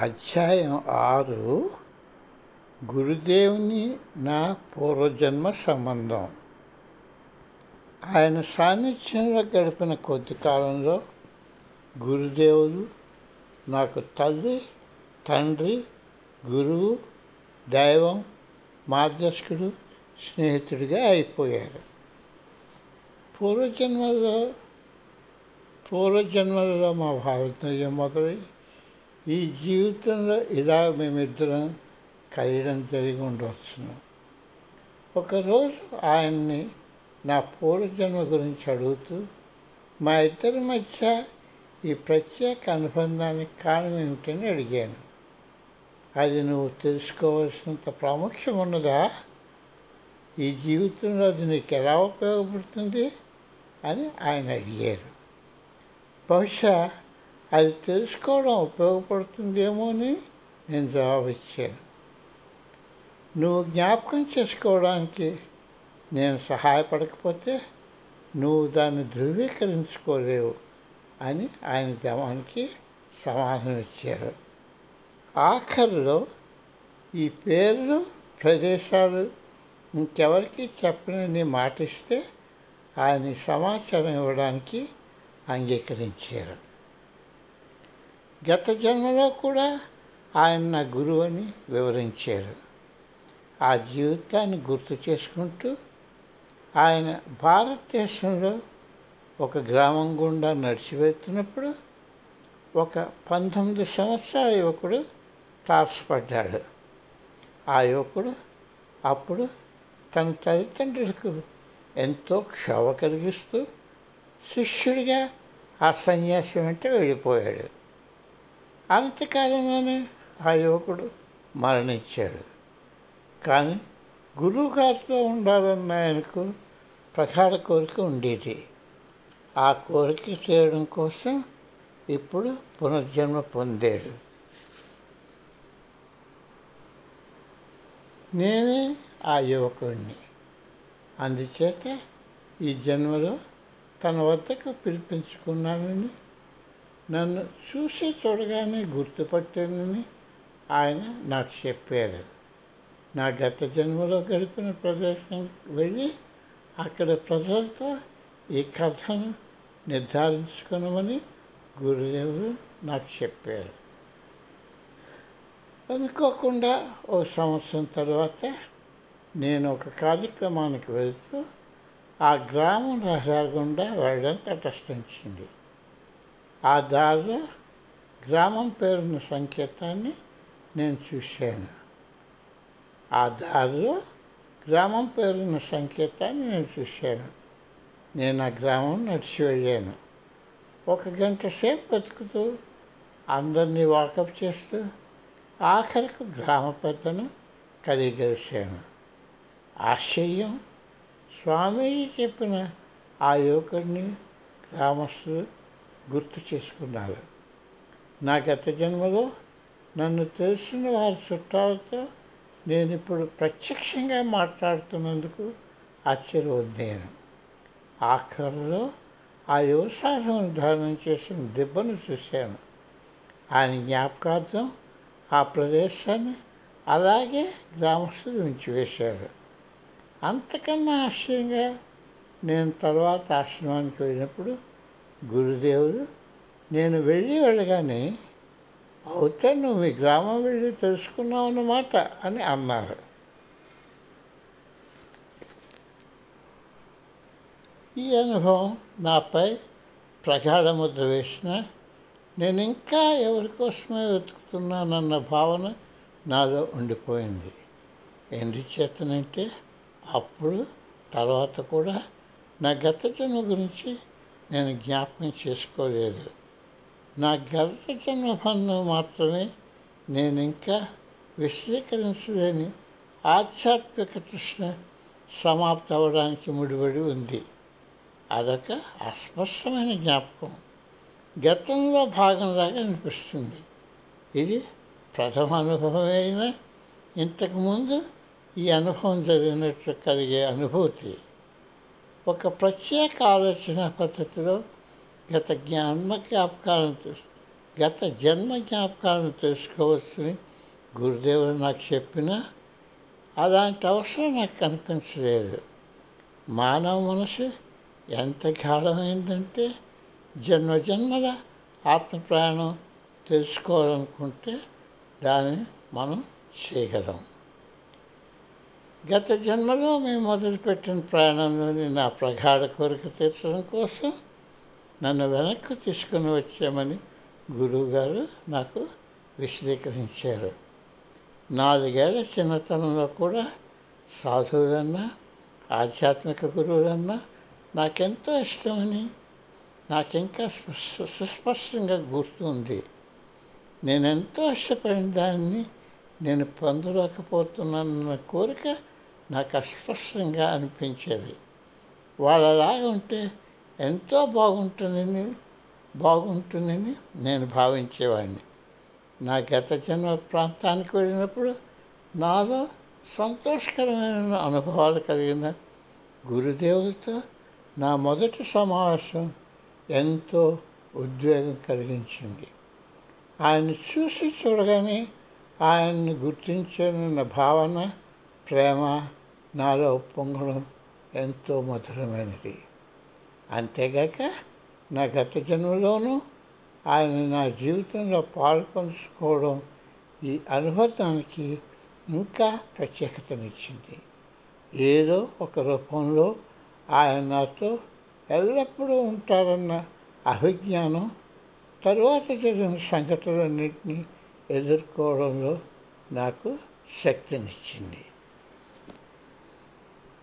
అధ్యాయం ఆరు గురుదేవుని నా పూర్వజన్మ సంబంధం. ఆయన సాన్నిధ్యంలో గడిపిన కొద్ది కాలంలో గురుదేవులు నాకు తల్లి తండ్రి గురువు దైవం మార్గదర్శకుడు స్నేహితుడిగా అయిపోయారు. పూర్వజన్మలో పూర్వజన్మలలో మా భావితం మొదలై ఈ జీవితంలో ఇలా మేమిద్దరం కలియడం జరిగి ఉండవచ్చును. ఒకరోజు ఆయన్ని నా పూర్వజన్మ గురించి అడుగుతూ మా ఇద్దరి మధ్య ఈ ప్రత్యేక అనుబంధానికి కారణం ఏమిటని అడిగాను. అది నువ్వు తెలుసుకోవాల్సినంత ప్రాముఖ్యం ఉన్నదా? ఈ జీవితంలో అది నీకు ఎలా ఉపయోగపడుతుంది? అని ఆయన అడిగారు. బహుశా అది తెలుసుకోవడం ఉపయోగపడుతుందేమో అని నేను జవాబు ఇచ్చాను నువ్వు జ్ఞాపకం చేసుకోవడానికి నేను సహాయపడకపోతే నువ్వు దాన్ని ధృవీకరించుకోలేవు అని ఆయన దమానికి సమాధానం ఇచ్చారు ఆఖరిలో ఈ పేర్లు ప్రదేశాలు ఇంకెవరికి చెప్పనని మాటిస్తే ఆయన సమాచారం ఇవ్వడానికి అంగీకరించారు గత జన్మలో కూడా ఆయన నా గురువు అని వివరించారు. ఆ జీవితాన్ని గుర్తు చేసుకుంటూ ఆయన భారతదేశంలో ఒక గ్రామం గుండా నడిచివెళ్తున్నప్పుడు ఒక పంతొమ్మిది సంవత్సరాల యువకుడు తారసపడ్డాడు. ఆ యువకుడు అప్పుడు తన తల్లిదండ్రులకు ఎంతో క్షోభ కలిగిస్తూ శిష్యుడిగా ఆ సన్యాసి వెంట వెళ్ళిపోయాడు. అంతకాలంలోనే ఆ యువకుడు మరణించాడు. కానీ గురువు గారితో ఉండాలన్న ఆయనకు ప్రగాఢ కోరిక ఉండేది. ఆ కోరిక తీరడం కోసం ఇప్పుడు పునర్జన్మ పొందాడు. నేనే ఆ యువకుడిని. అందుచేత ఈ జన్మలో తన వద్దకు పిలిపించుకున్నానని నన్ను చూసి చూడగానే గుర్తుపట్టానని ఆయన నాకు చెప్పారు. నా గత జన్మలో గడిపిన ప్రదేశం వెళ్ళి అక్కడ ప్రజలతో ఈ కథను నిర్ధారించుకున్నామని గురుదేవులు నాకు చెప్పారు. అనుకోకుండా ఓ సంవత్సరం తర్వాత నేను ఒక కార్యక్రమానికి వెళ్తూ ఆ గ్రామం రహదారి గుండా వెళ్ళడం తటస్థించింది. ఆ దారిలో గ్రామం పేరున్న సంకేతాన్ని నేను చూశాను. ఆ దారిలో గ్రామం పేరున్న సంకేతాన్ని నేను చూశాను. నేను ఆ గ్రామం నడిచి వెళ్ళాను. ఒక గంట సేపు బతుకుతూ అందరినీ వాకప్ చేస్తూ ఆఖరికి గ్రామ పెద్దను కలిగలిశాను ఆశ్చర్యం! స్వామీజీ చెప్పిన ఆ యువకుడిని గ్రామస్తులు గుర్తు చేసుకున్నారు నా గత జన్మలో? నన్ను తెలిసిన వారి చుట్టాలతో నేను ఇప్పుడు ప్రత్యక్షంగా మాట్లాడుతున్నందుకు ఆశ్చర్యపోయాను. ఆఖరిలో ఆ యువ ధారణం చేసిన దెబ్బను చూశాను. ఆయన జ్ఞాపకార్థం ఆ ప్రదేశాన్ని అలాగే గ్రామస్తులు ఉంచివేశారు అంతకన్నా ఆశ్చర్యంగా నేను తర్వాత ఆశ్రమానికి వెళ్ళినప్పుడు గురుదేవులు నేను వెళ్ళి వెళ్ళగానే అవుతా నువ్వు మీ గ్రామం వెళ్ళి తెలుసుకున్నావు అన్నమాట అని అన్నారు. ఈ అనుభవం నాపై ప్రగాఢ ముద్ర వేసిన నేను ఇంకా ఎవరి కోసమే వెతుకుతున్నానన్న భావన నాలో ఉండిపోయింది. ఎందుచేతనంటే అప్పుడు తర్వాత కూడా నా గత జన్మ గురించి నేను జ్ఞాపకం చేసుకోలేదు. నా గత జన్మ మాత్రమే నేను ఇంకా విశ్వీకరించలేని ఆధ్యాత్మిక తృష్ణ సమాప్తి అవ్వడానికి ముడిపడి ఉంది. అదొక అస్పష్టమైన జ్ఞాపకం. గతంలో భాగంలాగా అనిపిస్తుంది. ఇది ప్రథమ అనుభవం అయినా ఇంతకుముందు ఈ అనుభవం జరిగినట్లు కలిగే అనుభూతి. ఒక ప్రత్యేక ఆలోచన పద్ధతిలో గత జ్ఞాన జ్ఞాపకాలను గత జన్మ జ్ఞాపకాలను తెలుసుకోవచ్చని గురుదేవుడు నాకు చెప్పినా అలాంటి అవసరం నాకు కనిపించలేదు. మానవ మనసు ఎంత గాఢమైందంటే జన్మ జన్మల ఆత్మ ప్రయాణం తెలుసుకోవాలనుకుంటే దాన్ని మనం చేయగలం. గత జన్మలో మేము మొదలుపెట్టిన ప్రయాణంలోని నా ప్రగాఢ కోరిక తీర్చడం కోసం నన్ను వెనక్కి తీసుకుని వచ్చామని గురువుగారు నాకు విశదీకరించారు. నాలుగేళ్ళ చిన్నతనంలో కూడా సాధువులన్నా ఆధ్యాత్మిక గురువులన్నా నాకెంతో ఇష్టమని నాకు ఇంకా సుస్పష్టంగా గుర్తుంది. నేను ఎంతో ఇష్టపడిన దాన్ని నేను పొందలేకపోతున్నానన్న కోరిక నాకు అస్పష్టంగా అనిపించేది. వాళ్ళలాగా ఉంటే ఎంతో బాగుంటుందని బాగుంటుందని నేను భావించేవాడిని. నా గత జన్మ ప్రాంతానికి వెళ్ళినప్పుడు నాలో సంతోషకరమైన అనుభవాలు కలిగిన గురుదేవులతో నా మొదటి సమావేశం ఎంతో ఉద్వేగం కలిగించింది. ఆయన్ని చూసి చూడగానే ఆయన్ని గుర్తించానన్న భావన ప్రేమ నాలో పొంగడం ఎంతో మధురమైనది. అంతేగాక నా గత జన్మలోనూ ఆయన నా జీవితంలో పాలు పంచుకోవడం ఈ అనుభవానికి ఇంకా ప్రత్యేకతనిచ్చింది. ఏదో ఒక రూపంలో ఆయన నాతో ఎల్లప్పుడూ ఉంటారన్న అభిజ్ఞానం తరువాత జరిగిన సంఘటనలన్నింటినీ ఎదుర్కోవడంలో నాకు శక్తినిచ్చింది.